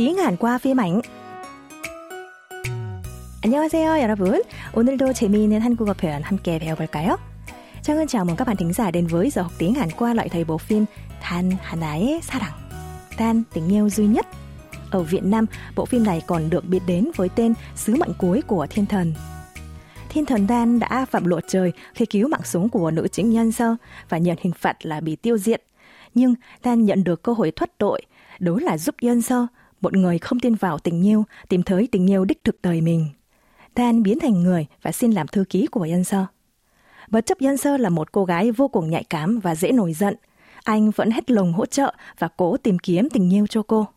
tiếng Hàn qua phim ảnh. 안녕하세요, 여러분. 오늘도 재미있는 한국어 표현 함께 배워볼까요? Trang chào mừng các bạn thính giả đến với giờ học tiếng Hàn qua loại thầy bộ phim Than Hanae Sarang. Tan tình yêu duy nhất. Ở Việt Nam, bộ phim này còn được biết đến với tên Sứ mệnh cuối của thiên thần. Thiên thần Dan đã phạm lộ trời khi cứu mạng sống của nữ chính nhân sơ và nhận hình phạt là bị tiêu diệt. Nhưng Dan nhận được cơ hội thoát tội, đó là giúp nhân sơ, một người không tin vào tình yêu, tìm thấy tình yêu đích thực đời mình. Dan biến thành người và xin làm thư ký của Yên sơ. Bất chấp Yên sơ là một cô gái vô cùng nhạy cảm và dễ nổi giận, anh vẫn hết lòng hỗ trợ và cố tìm kiếm tình yêu cho cô.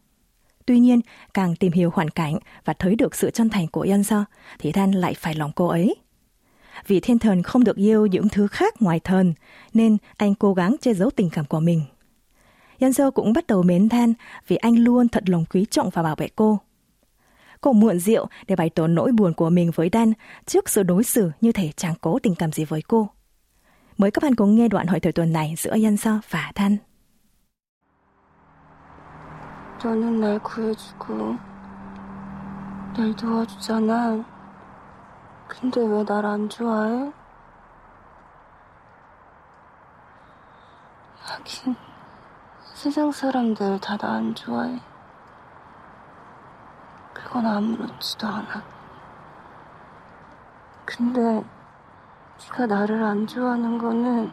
Tuy nhiên, càng tìm hiểu hoàn cảnh và thấy được sự chân thành của Yên Sơ, thì Dan lại phải lòng cô ấy. Vì thiên thần không được yêu những thứ khác ngoài thần, nên anh cố gắng che giấu tình cảm của mình. Yên Sơ cũng bắt đầu mến Dan vì anh luôn thật lòng quý trọng và bảo vệ cô. Cô muộn rượu để bày tỏ nỗi buồn của mình với Dan trước sự đối xử như thể chẳng có tình cảm gì với cô. Mời các bạn cùng nghe đoạn hội thoại tuần này giữa Yên Sơ và Dan. 너는 날 구해주고 날 도와주잖아. 근데 왜 날 안 좋아해? 세상 사람들 다 나 안 좋아해. 그건 아무렇지도 않아. 근데 네가 나를 안 좋아하는 거는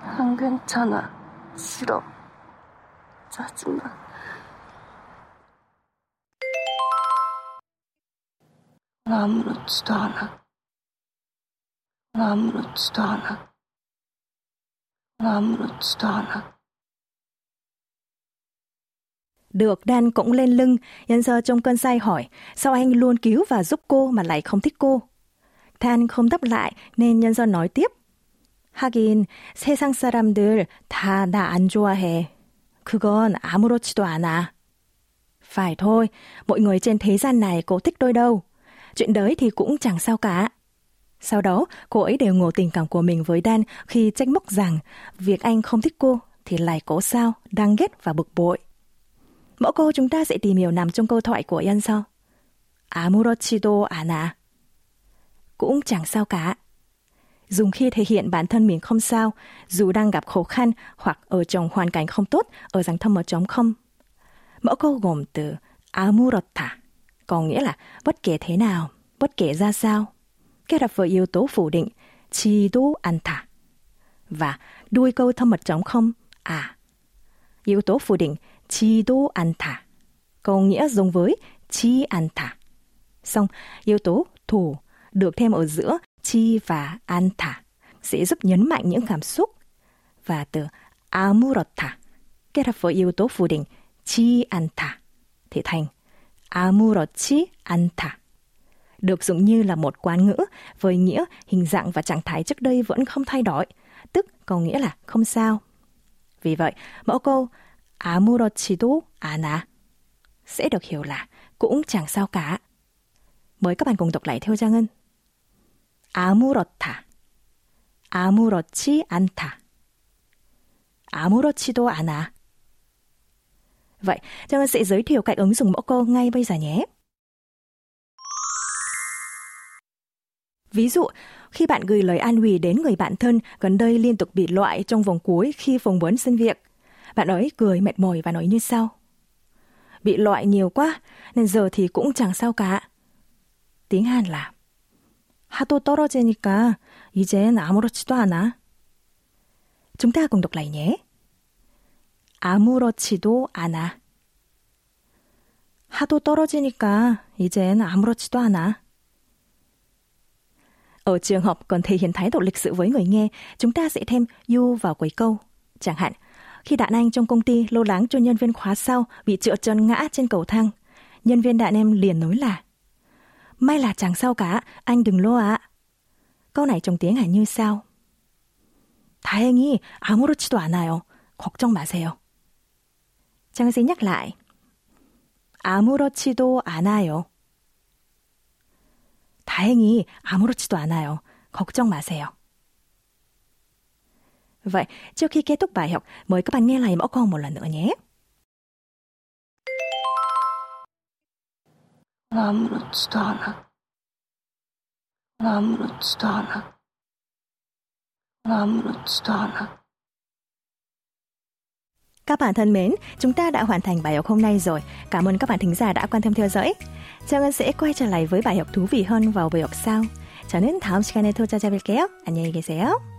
안 괜찮아. 싫어. 짜증나. 아무렇지도 않아. 아무렇지도 않아. 아무렇지도 않아. Được, Dan cũng lên lưng, nhân sơ trong cơn say hỏi, sao anh luôn cứu và giúp cô mà lại không thích cô? Dan không đáp lại nên nhân sơ nói tiếp. 하긴 세상 사람들 다 나 안 좋아해. 그건 아무렇지도 않아. Phải thôi, mọi người trên thế gian này cô thích tôi đâu. Chuyện đấy thì cũng chẳng sao cả. Sau đó, cô ấy đều ngộ tình cảm của mình với Dan khi trách móc rằng việc anh không thích cô thì lại cố sao, đang ghét và bực bội. Mẫu câu chúng ta sẽ tìm hiểu nằm trong câu thoại của Yan sau. 아무렇지도 않아. Cũng chẳng sao cả. Dùng khi thể hiện bản thân mình không sao, dù đang gặp khó khăn hoặc ở trong hoàn cảnh không tốt, ở dạng thâm ở trống không. Mẫu câu gồm từ 아무렇다, có nghĩa là bất kể thế nào, bất kể ra sao. Kết hợp với yếu tố phủ định 지도 않다 và đuôi câu thâm mật trống không à. Yếu tố phủ định 지도 않다 có nghĩa giống với chi 않다. Xong, yếu tố thủ được thêm ở giữa chi và 않다 sẽ giúp nhấn mạnh những cảm xúc và từ 아무렇다 kết hợp với yếu tố phủ định chi 않다 thì thành 아무렇지 않다 được dùng như là một quán ngữ với nghĩa hình dạng và trạng thái trước đây vẫn không thay đổi, tức có nghĩa là không sao. Vì vậy, mẫu câu 아무렇지도 않아 sẽ được hiểu là cũng chẳng sao cả. Mời các bạn cùng đọc lại theo Trang Ngân. 아무렇다. 아무렇지 않다. 아무렇지도 않아. Vậy, Trang Ngân sẽ giới thiệu cách ứng dụng mẫu câu ngay bây giờ nhé. Ví dụ, khi bạn gửi lời an ủi đến người bạn thân gần đây liên tục bị loại trong vòng cuối khi phỏng vấn xin việc, bạn ấy cười mệt mỏi và nói như sau. Bị loại nhiều quá, nên giờ thì cũng chẳng sao cả. Tiếng Hàn là 하도 떨어지니까 이젠 아무렇지도 않아. Chúng ta cùng đọc lại nhé. 아무렇지도 않아. 하도 떨어지니까 이젠 아무렇지도 않아. Ở trường hợp còn thể hiện thái độ lịch sự với người nghe, chúng ta sẽ thêm you vào cuối câu. Chẳng hạn, khi đàn anh trong công ty lô lắng cho nhân viên khóa sau bị trựa chân ngã trên cầu thang, nhân viên đàn em liền nói là May là chẳng sao cả, anh đừng lo ạ. Câu này trong tiếng Hàn như sau. 다행히 아무렇지도 않아요. 걱정 마세요. Trang sẽ nhắc lại. 아무렇지도 않아요. 다행히 아무렇지도 않아요. 걱정 마세요. Vậy, trước khi kết thúc bài học, mời các bạn nghe lại mẫu câu một lần nữa nhé. 아무렇지도 않아. 아무렇지도 않아. 아무렇지도 않아. Các bạn thân mến, chúng ta đã hoàn thành bài học hôm nay rồi. Cảm ơn các bạn thính giả đã quan tâm theo dõi. Quay trở lại với bài học thú vị. 저는 다음 시간에 또 찾아뵐게요. 안녕히 계세요.